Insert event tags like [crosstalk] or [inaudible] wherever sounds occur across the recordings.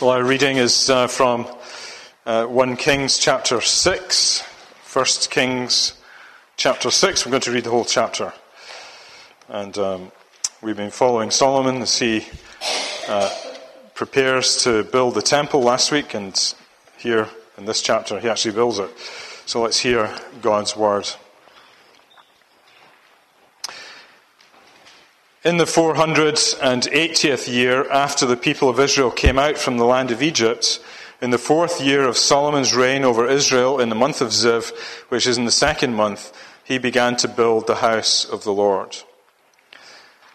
Well, our reading is uh, from uh, 1 Kings chapter 6, 1 Kings chapter 6. We're going to read the whole chapter. And um, we've been following Solomon as he uh, prepares to build the temple last week, and here in this chapter, he actually builds it. So let's hear God's word. In the 480th year after the people of Israel came out from the land of Egypt, in the fourth year of Solomon's reign over Israel, in the month of Ziv, which is in the second month, he began to build the house of the Lord.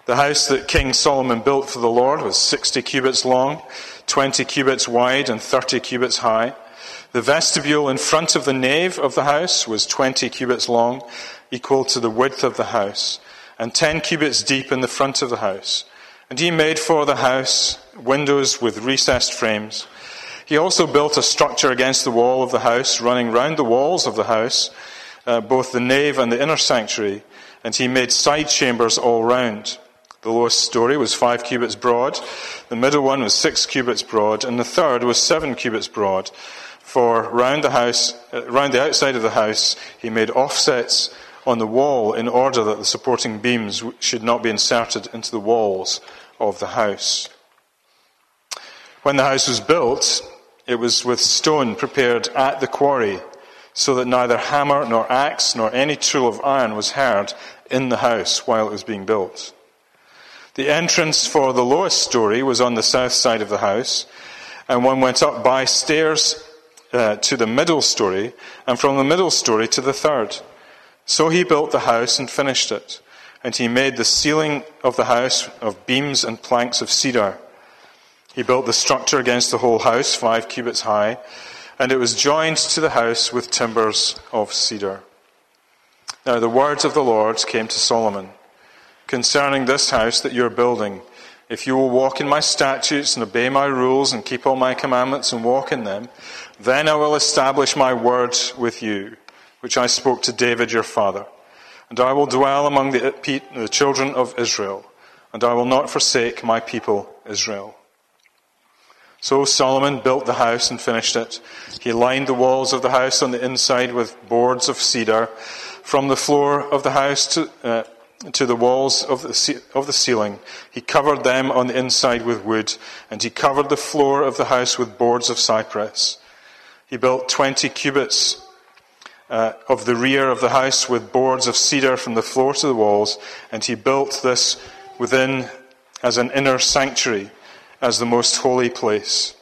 The house that King Solomon built for the Lord was 60 cubits long, 20 cubits wide, and 30 cubits high. The vestibule in front of the nave of the house was 20 cubits long, equal to the width of the house and ten cubits deep in the front of the house. And he made for the house windows with recessed frames. He also built a structure against the wall of the house, running round the walls of the house, uh, both the nave and the inner sanctuary, and he made side chambers all round. The lowest story was five cubits broad, the middle one was six cubits broad, and the third was seven cubits broad. For round the house, uh, round the outside of the house, he made offsets on the wall in order that the supporting beams should not be inserted into the walls of the house. When the house was built, it was with stone prepared at the quarry, so that neither hammer nor axe nor any tool of iron was heard in the house while it was being built. The entrance for the lowest story was on the south side of the house, and one went up by stairs uh, to the middle story, and from the middle story to the third. So he built the house and finished it. And he made the ceiling of the house of beams and planks of cedar. He built the structure against the whole house, five cubits high, and it was joined to the house with timbers of cedar. Now the words of the Lord came to Solomon concerning this house that you're building. If you will walk in my statutes and obey my rules and keep all my commandments and walk in them, then I will establish my word with you which I spoke to David your father. And I will dwell among the, the children of Israel, and I will not forsake my people Israel. So Solomon built the house and finished it. He lined the walls of the house on the inside with boards of cedar. From the floor of the house to, uh, to the walls of the, of the ceiling, he covered them on the inside with wood, and he covered the floor of the house with boards of cypress. He built 20 cubits uh, of the rear of the house with boards of cedar from the floor to the walls, and he built this within as an inner sanctuary, as the most holy place.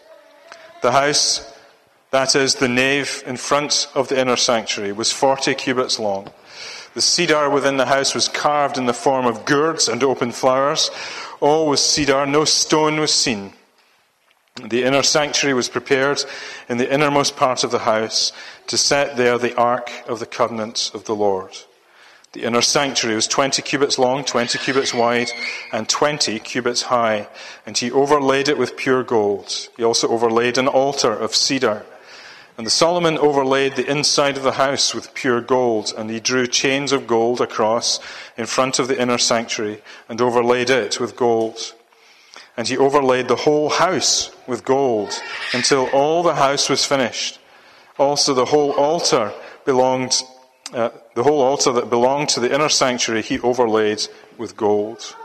The house, that is, the nave in front of the inner sanctuary, was 40 cubits long. The cedar within the house was carved in the form of gourds and open flowers. All was cedar, no stone was seen. The inner sanctuary was prepared in the innermost part of the house to set there the ark of the covenant of the Lord. The inner sanctuary was 20 cubits long, 20 cubits wide, and 20 cubits high, and he overlaid it with pure gold. He also overlaid an altar of cedar. And the Solomon overlaid the inside of the house with pure gold, and he drew chains of gold across in front of the inner sanctuary and overlaid it with gold. And he overlaid the whole house with gold until all the house was finished. Also, the whole altar belonged, uh, the whole altar that belonged to the inner sanctuary, he overlaid with gold.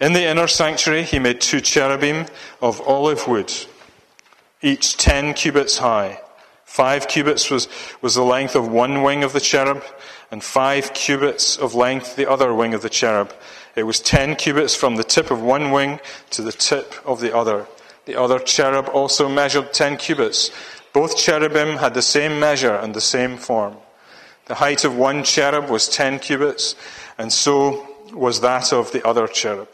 In the inner sanctuary, he made two cherubim of olive wood, each ten cubits high. Five cubits was, was the length of one wing of the cherub, and five cubits of length the other wing of the cherub. It was ten cubits from the tip of one wing to the tip of the other. The other cherub also measured ten cubits. Both cherubim had the same measure and the same form. The height of one cherub was ten cubits, and so was that of the other cherub.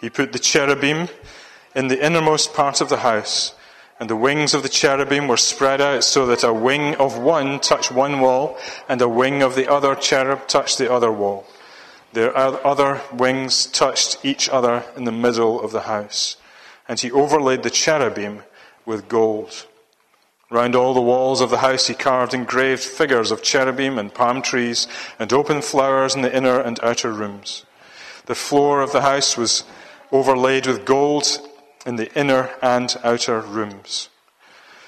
He put the cherubim in the innermost part of the house, and the wings of the cherubim were spread out so that a wing of one touched one wall, and a wing of the other cherub touched the other wall. Their other wings touched each other in the middle of the house. And he overlaid the cherubim with gold. Round all the walls of the house he carved engraved figures of cherubim and palm trees and open flowers in the inner and outer rooms. The floor of the house was overlaid with gold, in the inner and outer rooms.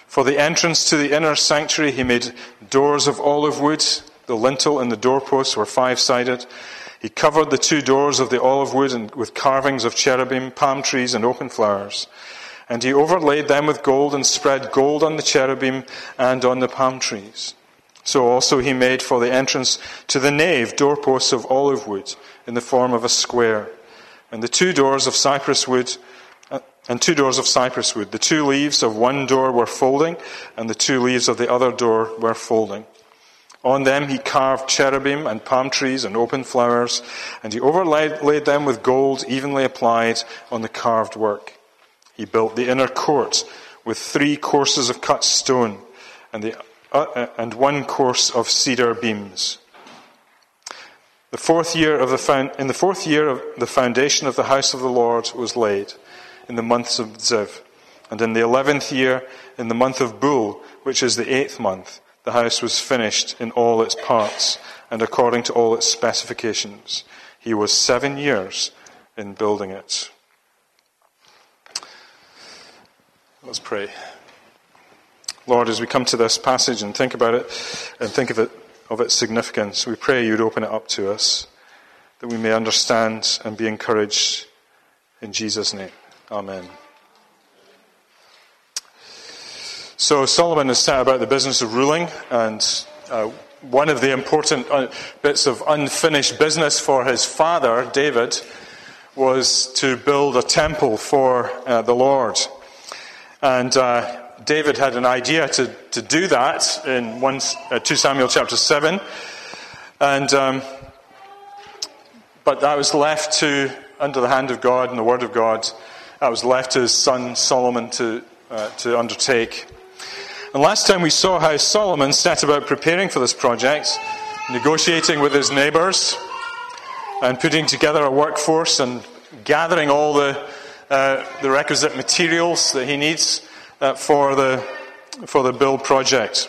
For the entrance to the inner sanctuary, he made doors of olive wood. The lintel and the doorposts were five sided. He covered the two doors of the olive wood with carvings of cherubim, palm trees, and open flowers. And he overlaid them with gold and spread gold on the cherubim and on the palm trees. So also he made for the entrance to the nave doorposts of olive wood in the form of a square, and the two doors of cypress wood, uh, and two doors of cypress wood. The two leaves of one door were folding, and the two leaves of the other door were folding. On them he carved cherubim and palm trees and open flowers, and he overlaid them with gold evenly applied on the carved work. He built the inner court with three courses of cut stone, and the uh, uh, and one course of cedar beams. The fourth year of the in the fourth year of the foundation of the house of the Lord was laid, in the months of Ziv, and in the eleventh year, in the month of Bul, which is the eighth month, the house was finished in all its parts and according to all its specifications. He was seven years in building it. Let's pray. Lord, as we come to this passage and think about it and think of it of its significance, we pray you'd open it up to us that we may understand and be encouraged in Jesus' name. Amen. So Solomon has set about the business of ruling, and uh, one of the important uh, bits of unfinished business for his father, David, was to build a temple for uh, the Lord. And uh, David had an idea to, to do that in 1, uh, 2 Samuel chapter 7. And, um, but that was left to, under the hand of God and the word of God, that was left to his son Solomon to, uh, to undertake. And last time we saw how Solomon set about preparing for this project, negotiating with his neighbors, and putting together a workforce and gathering all the, uh, the requisite materials that he needs uh, for, the, for the build project.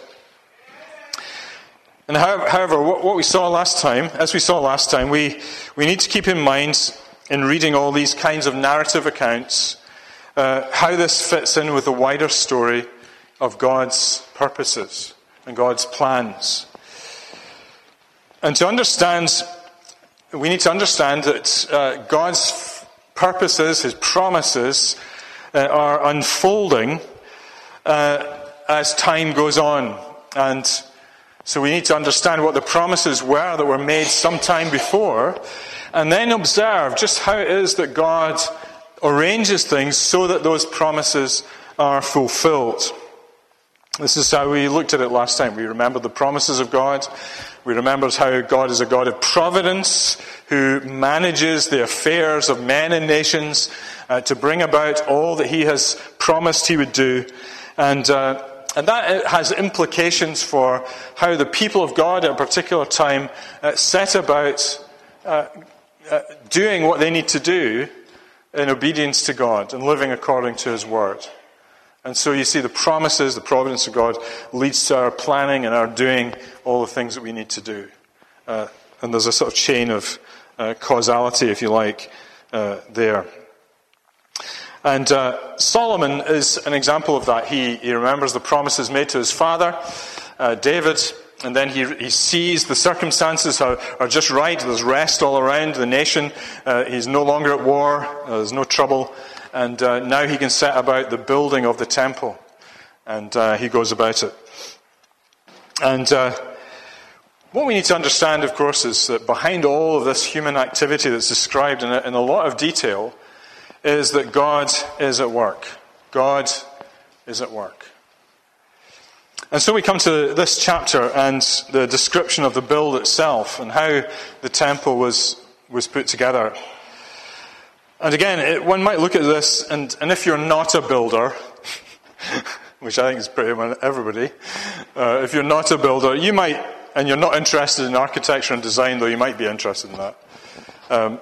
And however, what we saw last time, as we saw last time, we, we need to keep in mind in reading all these kinds of narrative accounts uh, how this fits in with the wider story of God's purposes and God's plans. And to understand, we need to understand that uh, God's purposes, His promises, uh, are unfolding uh, as time goes on. And so we need to understand what the promises were that were made some time before, and then observe just how it is that God arranges things so that those promises are fulfilled. This is how we looked at it last time. We remembered the promises of God. We remembered how God is a God of providence who manages the affairs of men and nations uh, to bring about all that He has promised He would do. And, uh, and that has implications for how the people of God at a particular time uh, set about uh, uh, doing what they need to do in obedience to God and living according to His Word. And so you see the promises, the providence of God leads to our planning and our doing all the things that we need to do. Uh, and there's a sort of chain of uh, causality, if you like, uh, there. And uh, Solomon is an example of that. He, he remembers the promises made to his father, uh, David, and then he, he sees the circumstances are, are just right. There's rest all around the nation. Uh, he's no longer at war. There's no trouble. And uh, now he can set about the building of the temple. And uh, he goes about it. And what we need to understand, of course, is that behind all of this human activity that's described in a, in a lot of detail, is that God is at work. God is at work. And so we come to this chapter and the description of the build itself and how the temple was, was put together. And again, it, one might look at this, and, and if you're not a builder, [laughs] which I think is pretty much everybody, uh, if you're not a builder, you might, and you're not interested in architecture and design, though you might be interested in that, um,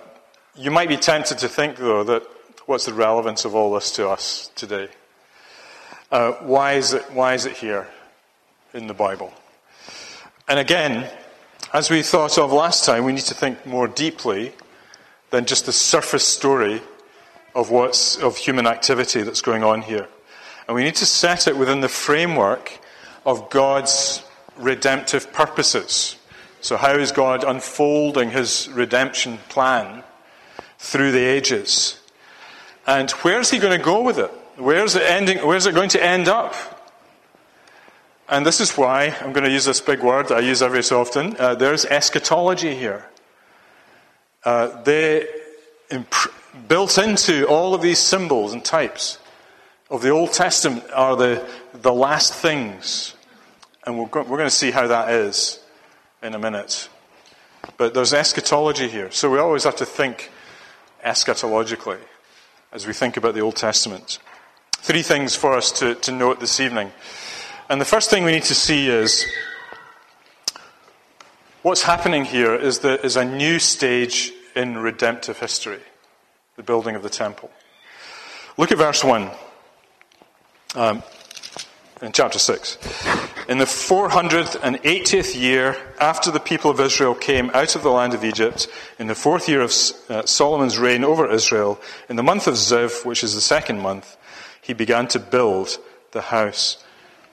you might be tempted to think, though, that what's the relevance of all this to us today? Uh, why, is it, why is it here in the Bible? And again, as we thought of last time, we need to think more deeply than just the surface story of, what's, of human activity that's going on here. And we need to set it within the framework of God's redemptive purposes. So, how is God unfolding his redemption plan through the ages? And where's he going to go with it? Where's it, ending, where's it going to end up? And this is why I'm going to use this big word I use every so often. Uh, there's eschatology here. Uh, they imp- built into all of these symbols and types of the Old Testament are the, the last things. And we're, go- we're going to see how that is in a minute. But there's eschatology here. So we always have to think eschatologically as we think about the Old Testament. Three things for us to, to note this evening. And the first thing we need to see is what's happening here is, the, is a new stage in redemptive history the building of the temple. Look at verse 1 um, in chapter 6. In the 480th year after the people of Israel came out of the land of Egypt, in the fourth year of uh, Solomon's reign over Israel, in the month of Ziv, which is the second month, he began to build the house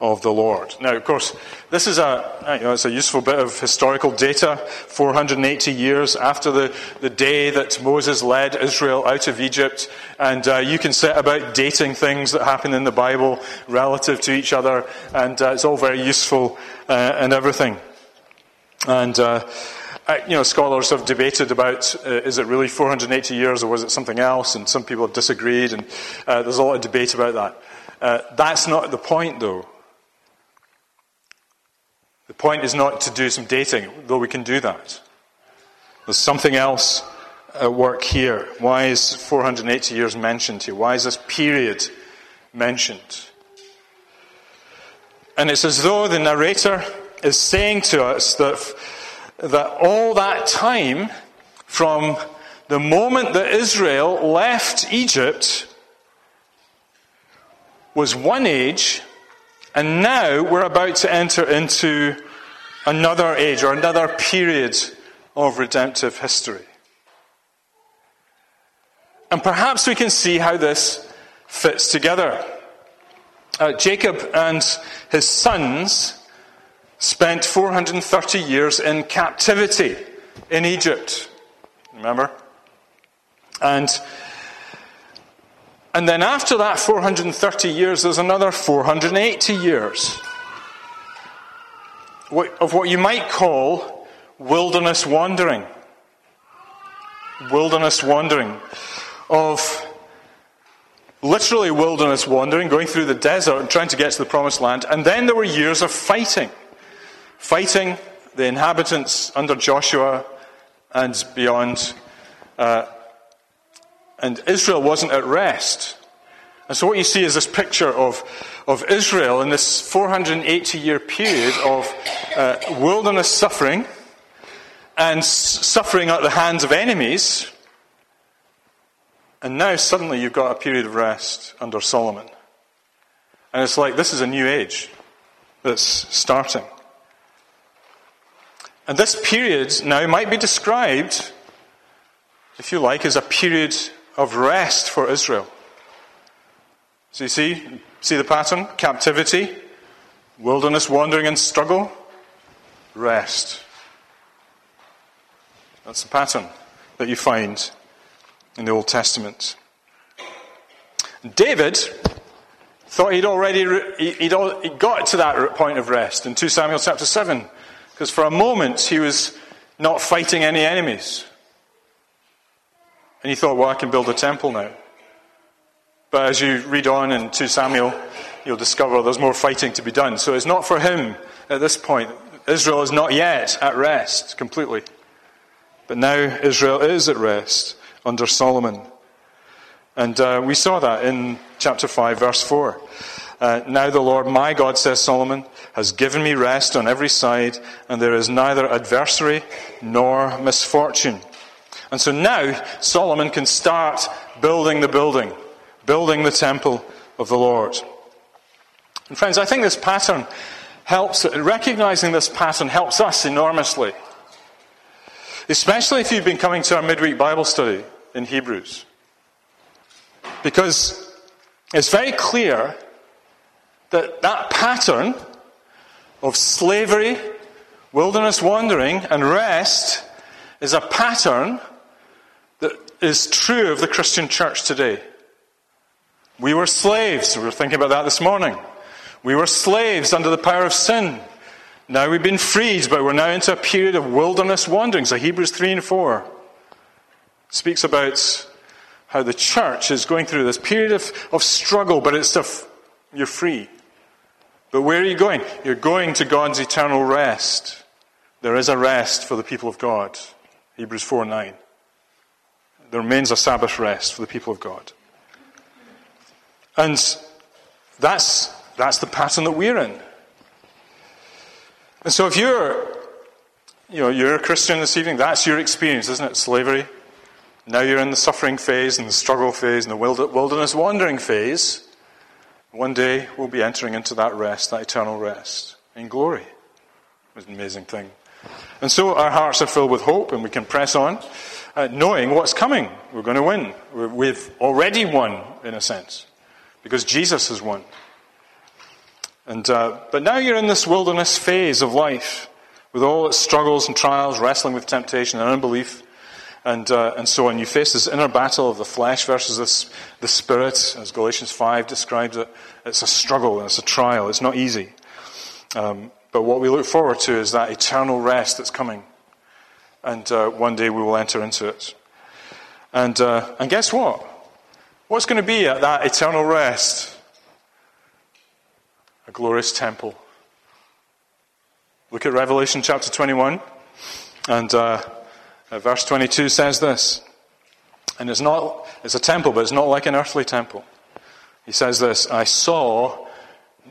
of the Lord. Now, of course, this is a, you know, it's a useful bit of historical data. 480 years after the, the day that Moses led Israel out of Egypt. And uh, you can set about dating things that happen in the Bible relative to each other. And uh, it's all very useful uh, and everything. And, uh, you know, scholars have debated about uh, is it really 480 years or was it something else? And some people have disagreed. And uh, there's a lot of debate about that. that's not the point, though. Point is not to do some dating, though we can do that. There's something else at work here. Why is 480 years mentioned here? Why is this period mentioned? And it's as though the narrator is saying to us that, that all that time, from the moment that Israel left Egypt, was one age and now we're about to enter into another age or another period of redemptive history. And perhaps we can see how this fits together. Uh, Jacob and his sons spent 430 years in captivity in Egypt. Remember? And and then after that 430 years, there's another 480 years of what you might call wilderness wandering. Wilderness wandering. Of literally wilderness wandering, going through the desert and trying to get to the promised land. And then there were years of fighting. Fighting the inhabitants under Joshua and beyond. Uh, and Israel wasn't at rest. And so what you see is this picture of, of Israel in this 480 year period of uh, wilderness suffering and suffering at the hands of enemies. And now suddenly you've got a period of rest under Solomon. And it's like this is a new age that's starting. And this period now might be described, if you like, as a period of rest for Israel. So you see, see the pattern? Captivity, wilderness wandering and struggle, rest. That's the pattern that you find in the Old Testament. David thought he'd already he'd, he'd got to that point of rest in 2 Samuel chapter 7, because for a moment he was not fighting any enemies. And he thought, well, I can build a temple now. But as you read on in 2 Samuel, you'll discover there's more fighting to be done. So it's not for him at this point. Israel is not yet at rest completely. But now Israel is at rest under Solomon. And uh, we saw that in chapter 5, verse 4. Uh, now the Lord my God, says Solomon, has given me rest on every side, and there is neither adversary nor misfortune. And so now Solomon can start building the building building the temple of the Lord. And friends, I think this pattern helps, recognizing this pattern helps us enormously. Especially if you've been coming to our midweek Bible study in Hebrews. Because it's very clear that that pattern of slavery, wilderness wandering, and rest is a pattern that is true of the Christian church today. We were slaves. We were thinking about that this morning. We were slaves under the power of sin. Now we've been freed, but we're now into a period of wilderness wandering. So Hebrews 3 and 4 speaks about how the church is going through this period of, of struggle, but it's a, you're free. But where are you going? You're going to God's eternal rest. There is a rest for the people of God. Hebrews 4 9. There remains a Sabbath rest for the people of God. And that's, that's the pattern that we're in. And so if you're, you know, you're a Christian this evening, that's your experience, isn't it? Slavery. Now you're in the suffering phase and the struggle phase and the wilderness wandering phase. One day we'll be entering into that rest, that eternal rest, in glory. It's an amazing thing. And so our hearts are filled with hope and we can press on, uh, knowing what's coming. We're going to win. We've already won, in a sense, because Jesus has won. And, uh, but now you're in this wilderness phase of life with all its struggles and trials, wrestling with temptation and unbelief and, uh, and so on. You face this inner battle of the flesh versus this, the spirit, as Galatians 5 describes it. It's a struggle and it's a trial. It's not easy. Um, but what we look forward to is that eternal rest that's coming. And uh, one day we will enter into it. And, uh, and guess what? What's going to be at that eternal rest? A glorious temple. Look at Revelation chapter 21. And uh, uh, verse 22 says this. And it's not, it's a temple, but it's not like an earthly temple. He says this I saw,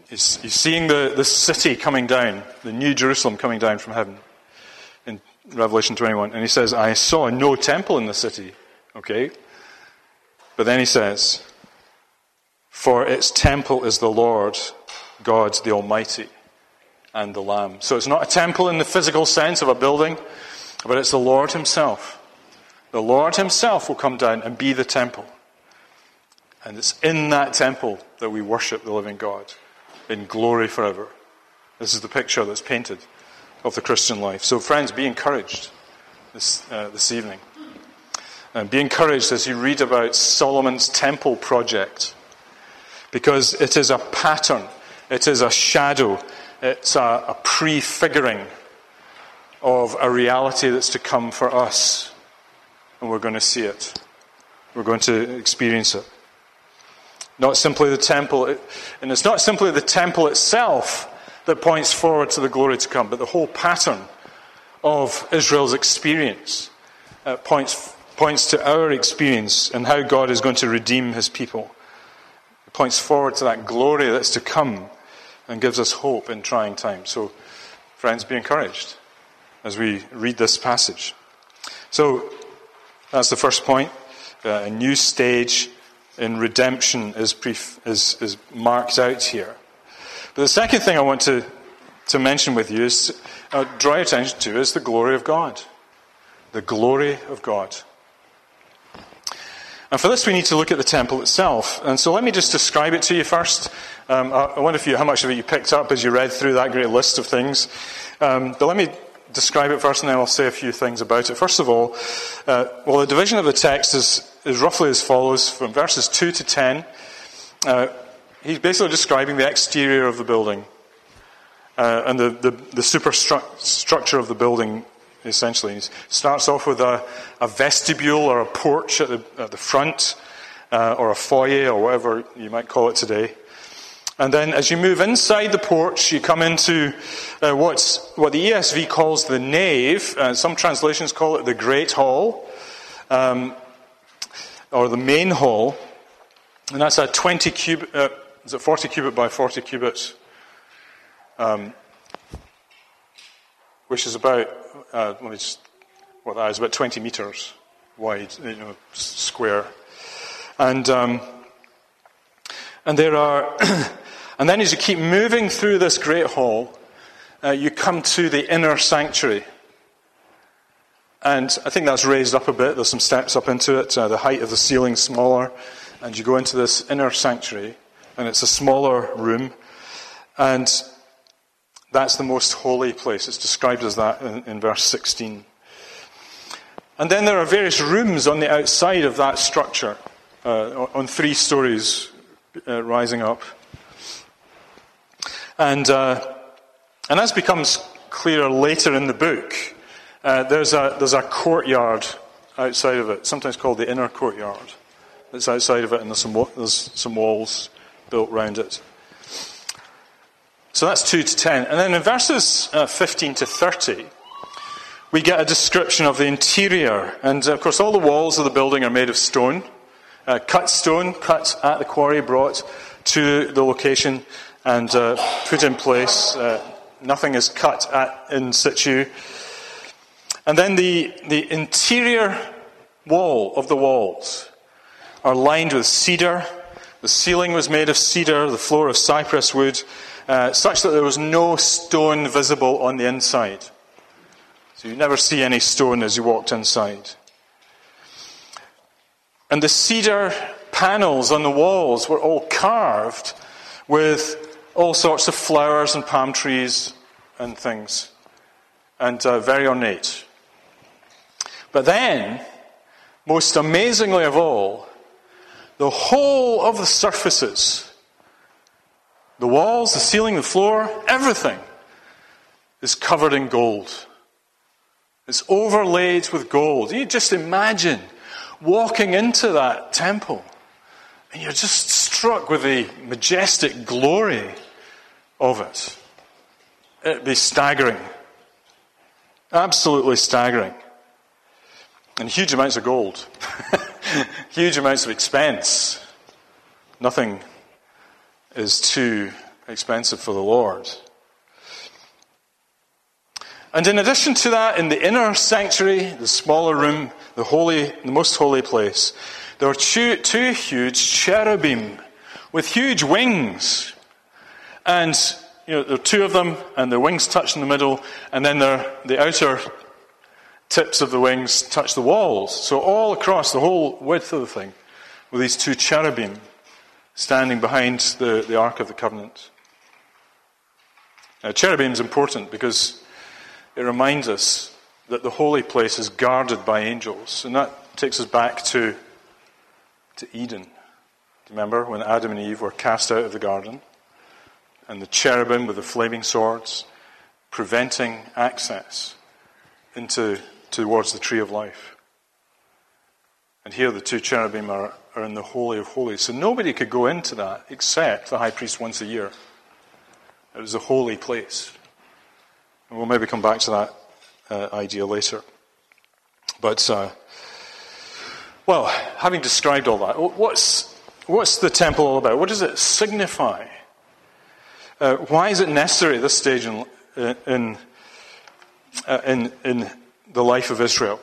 he's, he's seeing the, the city coming down, the new Jerusalem coming down from heaven in Revelation 21. And he says, I saw no temple in the city. Okay? But then he says, For its temple is the Lord, God the Almighty, and the Lamb. So it's not a temple in the physical sense of a building. But it's the Lord Himself. The Lord Himself will come down and be the temple. And it's in that temple that we worship the living God in glory forever. This is the picture that's painted of the Christian life. So, friends, be encouraged this, uh, this evening. And be encouraged as you read about Solomon's temple project, because it is a pattern, it is a shadow, it's a, a prefiguring of a reality that's to come for us. And we're going to see it. We're going to experience it. Not simply the temple, and it's not simply the temple itself that points forward to the glory to come, but the whole pattern of Israel's experience uh, points, points to our experience and how God is going to redeem his people. It points forward to that glory that's to come and gives us hope in trying times. So, friends, be encouraged as we read this passage. So, that's the first point. Uh, a new stage in redemption is, pre- is, is marked out here. But the second thing I want to, to mention with you is, uh, draw your attention to, is the glory of God. The glory of God. And for this, we need to look at the temple itself. And so let me just describe it to you first. Um, I wonder if you, how much of it you picked up as you read through that great list of things. Um, but let me describe it first and then I'll say a few things about it. First of all, uh, well, the division of the text is, is roughly as follows from verses 2 to 10. Uh, he's basically describing the exterior of the building uh, and the, the, the superstructure of the building, essentially. He starts off with a, a vestibule or a porch at the, at the front, uh, or a foyer, or whatever you might call it today. And then as you move inside the porch, you come into uh, what's, what the ESV calls the nave. Uh, some translations call it the Great Hall, um, or the main hall. And that's a 20 cubit, uh, is it 40 cubit by 40 cubits? Um, which is about, uh, let me just, what that is, about 20 meters wide, you know, square. And, um, and there are [coughs] And then as you keep moving through this great hall, uh, you come to the inner sanctuary. And I think that's raised up a bit. There's some steps up into it. Uh, the height of the ceiling smaller. and you go into this inner sanctuary, and it's a smaller room, and that's the most holy place. It's described as that in, in verse 16. And then there are various rooms on the outside of that structure, uh, on three stories uh, rising up. And, uh, and as becomes clearer later in the book, uh, there's, a, there's a courtyard outside of it, sometimes called the inner courtyard. That's outside of it, and there's some, there's some walls built around it. So that's 2 to 10. And then in verses uh, 15 to 30, we get a description of the interior. And uh, of course, all the walls of the building are made of stone, uh, cut stone, cut at the quarry, brought to the location and uh, put in place. Uh, nothing is cut at, in situ. And then the, the interior wall of the walls are lined with cedar. The ceiling was made of cedar, the floor of cypress wood, uh, such that there was no stone visible on the inside. So you never see any stone as you walked inside. And the cedar panels on the walls were all carved with all sorts of flowers and palm trees and things, and uh, very ornate. But then, most amazingly of all, the whole of the surfaces, the walls, the ceiling, the floor, everything is covered in gold. It's overlaid with gold. You just imagine walking into that temple and you're just struck with the majestic glory of it. It'd be staggering. Absolutely staggering. And huge amounts of gold, [laughs] huge amounts of expense. Nothing is too expensive for the Lord. And in addition to that, in the inner sanctuary, the smaller room, the holy, the most holy place, there were two, two huge cherubim with huge wings. And, you know, there are two of them, and their wings touch in the middle, and then the outer tips of the wings touch the walls. So all across the whole width of the thing, with these two cherubim standing behind the, the Ark of the Covenant. Now, cherubim is important because it reminds us that the holy place is guarded by angels. And that takes us back to, to Eden. Remember when Adam and Eve were cast out of the garden? And the cherubim with the flaming swords preventing access into towards the tree of life. And here the two cherubim are, are in the Holy of Holies. So nobody could go into that except the high priest once a year. It was a holy place. And we'll maybe come back to that uh, idea later. But, uh, well, having described all that, what's, what's the temple all about? What does it signify? Uh, why is it necessary at this stage in, in, uh, in, in the life of Israel?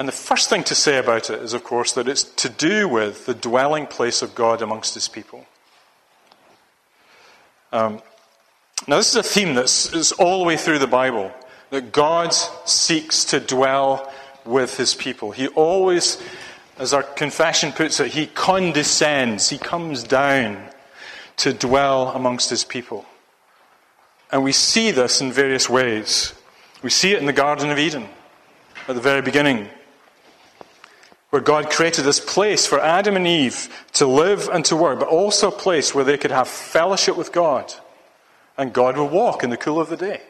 And the first thing to say about it is, of course, that it's to do with the dwelling place of God amongst his people. Um, now, this is a theme that's all the way through the Bible that God seeks to dwell with his people. He always, as our confession puts it, he condescends, he comes down to dwell amongst his people. And we see this in various ways. We see it in the Garden of Eden at the very beginning, where God created this place for Adam and Eve to live and to work, but also a place where they could have fellowship with God and God will walk in the cool of the day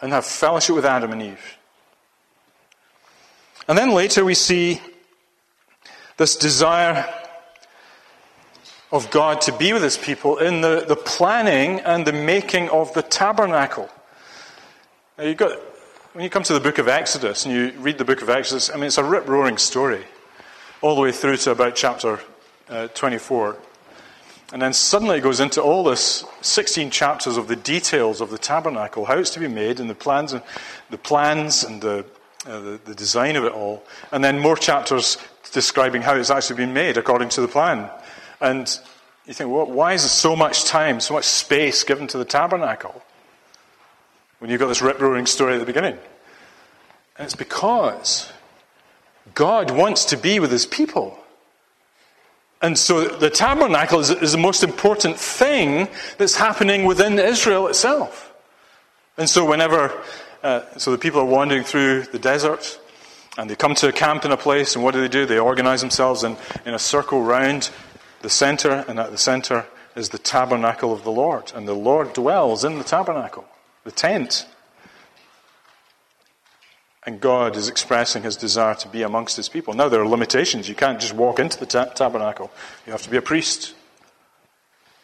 and have fellowship with Adam and Eve. And then later we see this desire of God to be with his people in the, the planning and the making of the tabernacle. Now you've got, when you come to the book of Exodus and you read the book of Exodus, I mean, it's a rip roaring story, all the way through to about chapter uh, 24. And then suddenly it goes into all this 16 chapters of the details of the tabernacle, how it's to be made, and the plans and the plans and the, uh, the, the, design of it all. And then more chapters describing how it's actually been made according to the plan. And you think, well, why is there so much time, so much space given to the tabernacle? When you've got this rip roaring story at the beginning. And it's because God wants to be with his people. And so the tabernacle is, is, the most important thing that's happening within Israel itself. And so whenever, uh, so the people are wandering through the desert, and they come to a camp in a place, and what do they do? They organize themselves in, in a circle round the center, and at the center is the tabernacle of the Lord. And the Lord dwells in the tabernacle, the tent. And God is expressing his desire to be amongst his people. Now, there are limitations. You can't just walk into the ta- tabernacle, you have to be a priest.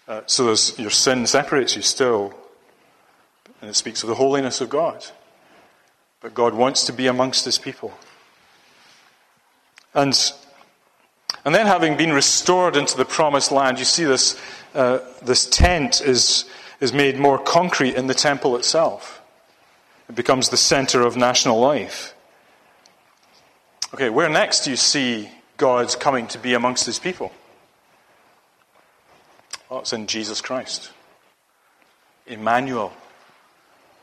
Uh, so your sin separates you still. And it speaks of the holiness of God. But God wants to be amongst his people. And, and then, having been restored into the promised land, you see this, uh, this tent is, is made more concrete in the temple itself. It becomes the center of national life. Okay, where next do you see God's coming to be amongst his people? Well, it's in Jesus Christ. Emmanuel.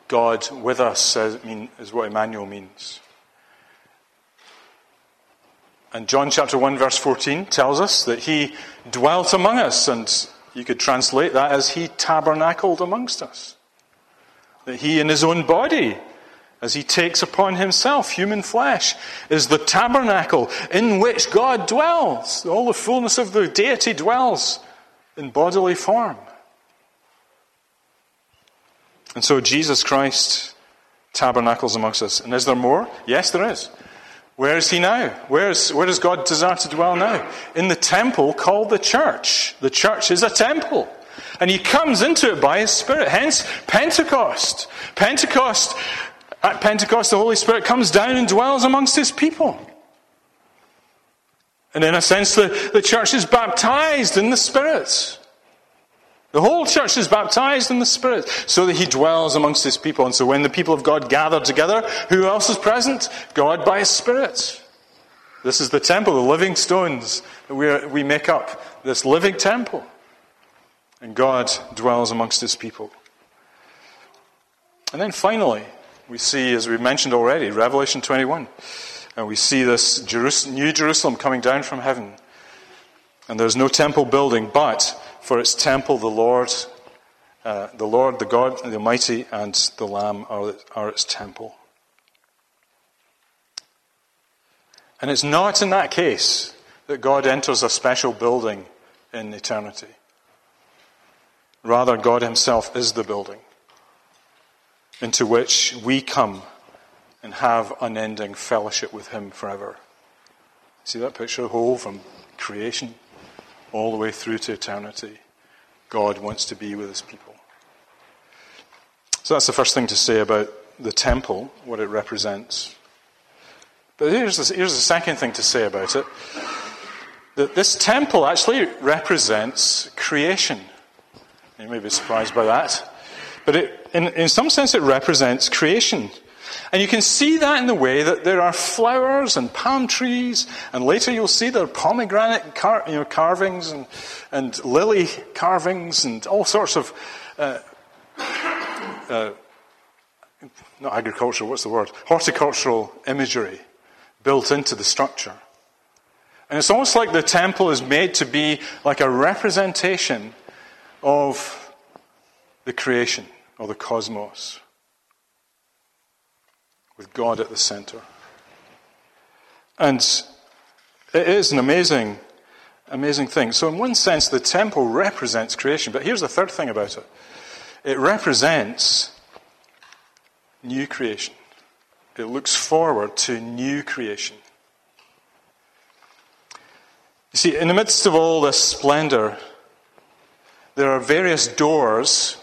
God with us is what Emmanuel means. And John chapter 1, verse 14 tells us that he dwelt among us, and you could translate that as he tabernacled amongst us. That he, in his own body, as he takes upon himself human flesh, is the tabernacle in which God dwells. All the fullness of the deity dwells in bodily form. And so Jesus Christ tabernacles amongst us. And is there more? Yes, there is. Where is he now? Where, is, where does God desire to dwell now? In the temple called the church. The church is a temple. And he comes into it by his Spirit. Hence, Pentecost. Pentecost, at Pentecost, the Holy Spirit comes down and dwells amongst his people. And in a sense, the, the church is baptized in the Spirit. The whole church is baptized in the Spirit so that He dwells amongst His people. And so when the people of God gather together, who else is present? God by His Spirit. This is the temple, the living stones that we, we make up, this living temple. And God dwells amongst His people. And then finally, we see, as we've mentioned already, Revelation 21. And we see this New Jerusalem coming down from heaven. And there's no temple building, but for its temple, the Lord, uh, the Lord, the God, the Almighty, and the Lamb are, are its temple. And it's not in that case that God enters a special building in eternity. Rather, God Himself is the building into which we come and have unending fellowship with Him forever. See that picture, whole from creation all the way through to eternity. God wants to be with his people. So that's the first thing to say about the temple, what it represents. But here's the, here's the second thing to say about it that this temple actually represents creation. You may be surprised by that. But it, in, in some sense, it represents creation. And you can see that in the way that there are flowers and palm trees, and later you'll see there are pomegranate car, you know, carvings and, and lily carvings and all sorts of, uh, uh, not agricultural, what's the word? Horticultural imagery built into the structure. And it's almost like the temple is made to be like a representation of the creation or the cosmos with God at the center. And it is an amazing, amazing thing. So, in one sense, the temple represents creation. But here's the third thing about it it represents new creation, it looks forward to new creation. You see, in the midst of all this splendor, there are various doors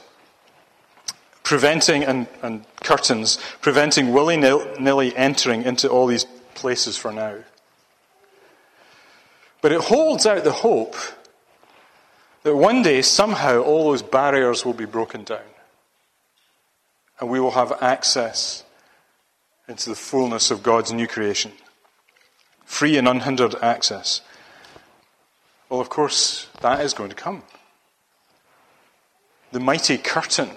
preventing, and, and curtains, preventing willy nilly entering into all these places for now. But it holds out the hope that one day, somehow, all those barriers will be broken down. And we will have access into the fullness of God's new creation. Free and unhindered access. Well, of course, that is going to come. The mighty curtain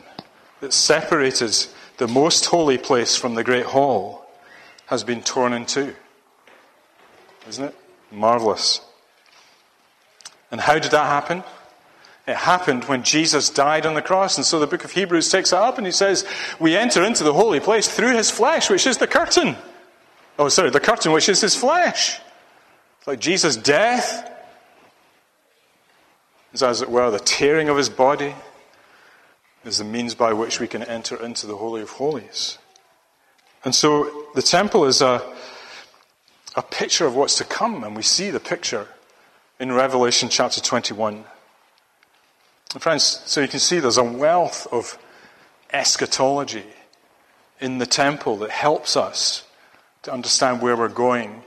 that separated the most holy place from the great hall has been torn in two. isn't it? Marvelous. And how did that happen? It happened when Jesus died on the cross. And so the book of Hebrews takes that up and he says, We enter into the holy place through his flesh, which is the curtain. Oh, sorry, the curtain, which is his flesh. It's like Jesus' death is, as it were, the tearing of his body, is the means by which we can enter into the Holy of Holies. And so the temple is a, a picture of what's to come, and we see the picture in Revelation chapter 21. And friends, so you can see there's a wealth of eschatology in the temple that helps us to understand where we're going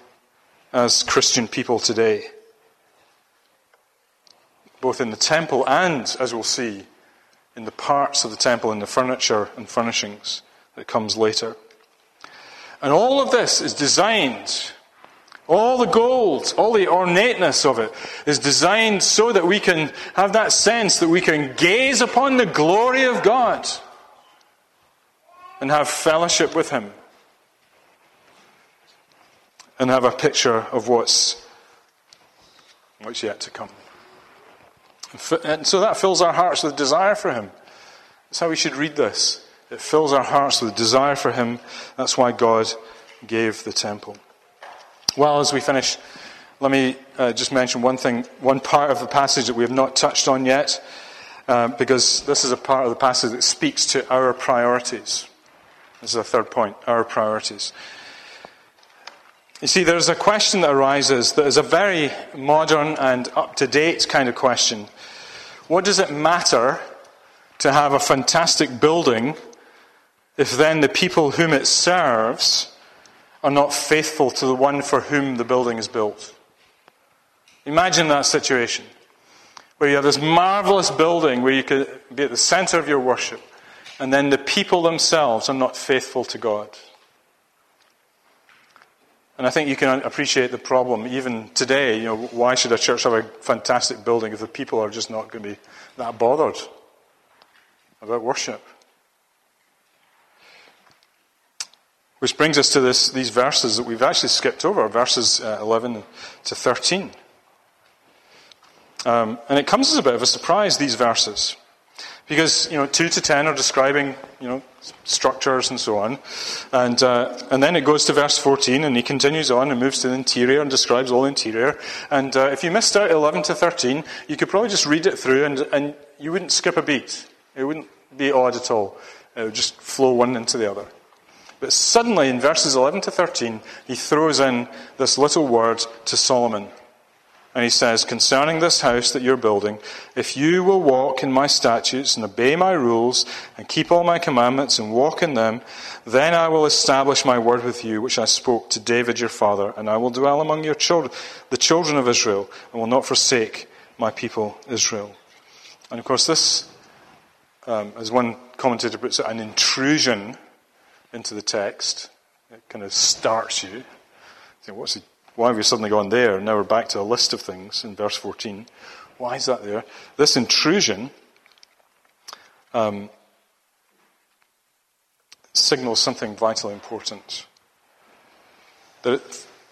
as Christian people today. Both in the temple and, as we'll see, in the parts of the temple, in the furniture and furnishings that comes later. And all of this is designed, all the gold, all the ornateness of it is designed so that we can have that sense that we can gaze upon the glory of God and have fellowship with Him and have a picture of what's, what's yet to come. And so that fills our hearts with desire for Him. That's how we should read this. It fills our hearts with desire for Him. That's why God gave the temple. Well, as we finish, let me uh, just mention one thing, one part of the passage that we have not touched on yet, uh, because this is a part of the passage that speaks to our priorities. This is a third point our priorities. You see, there's a question that arises that is a very modern and up to date kind of question. What does it matter to have a fantastic building if then the people whom it serves are not faithful to the one for whom the building is built? Imagine that situation where you have this marvelous building where you could be at the center of your worship, and then the people themselves are not faithful to God. And I think you can appreciate the problem even today. You know, why should a church have a fantastic building if the people are just not going to be that bothered about worship? Which brings us to this, these verses that we've actually skipped over, verses uh, 11 to 13. Um, and it comes as a bit of a surprise, these verses. Because, you know, 2 to 10 are describing, you know, structures and so on. And, uh, and then it goes to verse 14 and he continues on and moves to the interior and describes all interior. And uh, if you missed out 11 to 13, you could probably just read it through and, and you wouldn't skip a beat. It wouldn't be odd at all. It would just flow one into the other. But suddenly in verses 11 to 13, he throws in this little word to Solomon. And he says, Concerning this house that you're building, if you will walk in my statutes and obey my rules and keep all my commandments and walk in them, then I will establish my word with you, which I spoke to David your father, and I will dwell among your children, the children of Israel, and will not forsake my people Israel. And of course, this, um, as one commentator puts it, an intrusion into the text. It kind of starts you. what's he why have we suddenly gone there? Now we're back to a list of things in verse 14. Why is that there? This intrusion um, signals something vitally important. That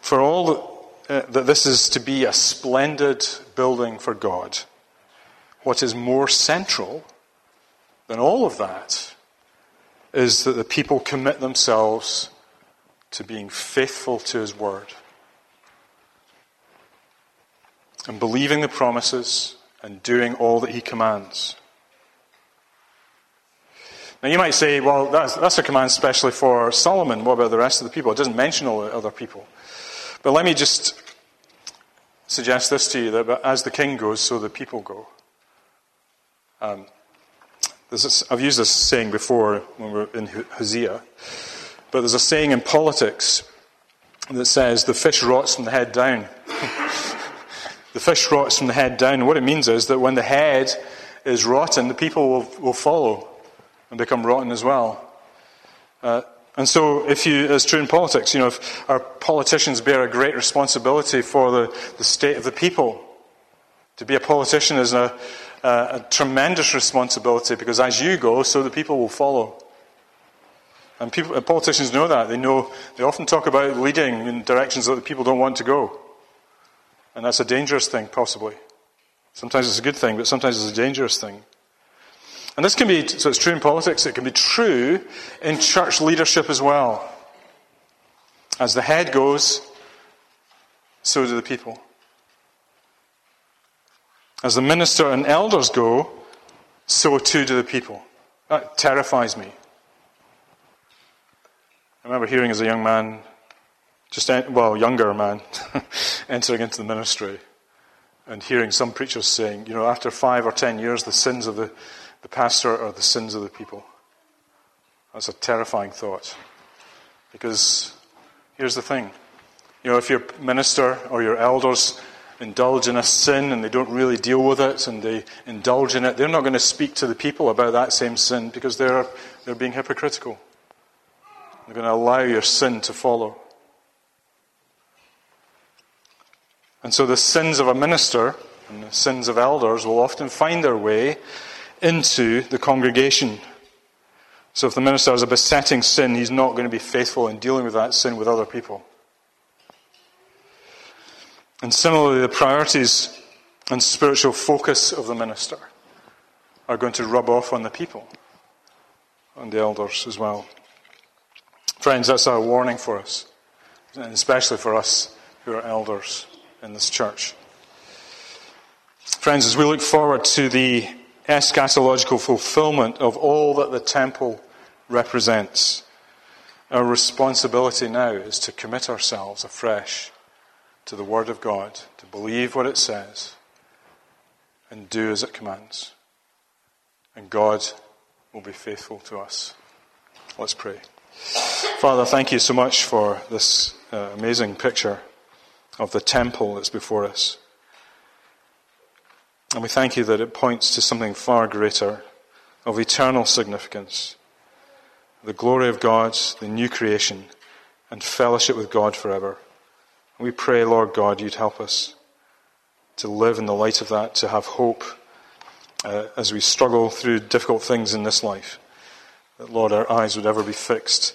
for all uh, that this is to be a splendid building for God, what is more central than all of that is that the people commit themselves to being faithful to His word and believing the promises and doing all that he commands. Now, you might say, well, that's, that's a command especially for Solomon. What about the rest of the people? It doesn't mention all the other people. But let me just suggest this to you that as the king goes, so the people go. Um, this, I've used this saying before when we were in Hosea, but there's a saying in politics that says the fish rots from the head down. [laughs] The fish rots from the head down. And what it means is that when the head is rotten, the people will, will follow and become rotten as well. Uh, and so, if you, as true in politics, you know, if our politicians bear a great responsibility for the, the state of the people, to be a politician is a, a, a tremendous responsibility because as you go, so the people will follow. And people, politicians know that. They know, they often talk about leading in directions that the people don't want to go. And that's a dangerous thing, possibly. Sometimes it's a good thing, but sometimes it's a dangerous thing. And this can be, so it's true in politics, it can be true in church leadership as well. As the head goes, so do the people. As the minister and elders go, so too do the people. That terrifies me. I remember hearing as a young man, just well, younger man, [laughs] entering into the ministry, and hearing some preachers saying, you know, after five or ten years, the sins of the, the pastor are the sins of the people. That's a terrifying thought. Because here's the thing you know, if your minister or your elders indulge in a sin and they don't really deal with it and they indulge in it, they're not going to speak to the people about that same sin because they're, they're being hypocritical. They're going to allow your sin to follow. And so the sins of a minister and the sins of elders will often find their way into the congregation. So if the minister has a besetting sin, he's not going to be faithful in dealing with that sin with other people. And similarly, the priorities and spiritual focus of the minister are going to rub off on the people, on the elders as well. Friends, that's a warning for us, and especially for us who are elders in this church. Friends, as we look forward to the eschatological fulfillment of all that the temple represents, our responsibility now is to commit ourselves afresh to the Word of God, to believe what it says, and do as it commands. And God will be faithful to us. Let's pray. Father, thank you so much for this uh, amazing picture of the temple that's before us. And we thank you that it points to something far greater of eternal significance the glory of God, the new creation, and fellowship with God forever. We pray, Lord God, you'd help us to live in the light of that, to have hope uh, as we struggle through difficult things in this life. That, Lord, our eyes would ever be fixed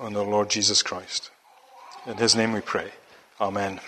on the Lord Jesus Christ. In his name we pray. Amen.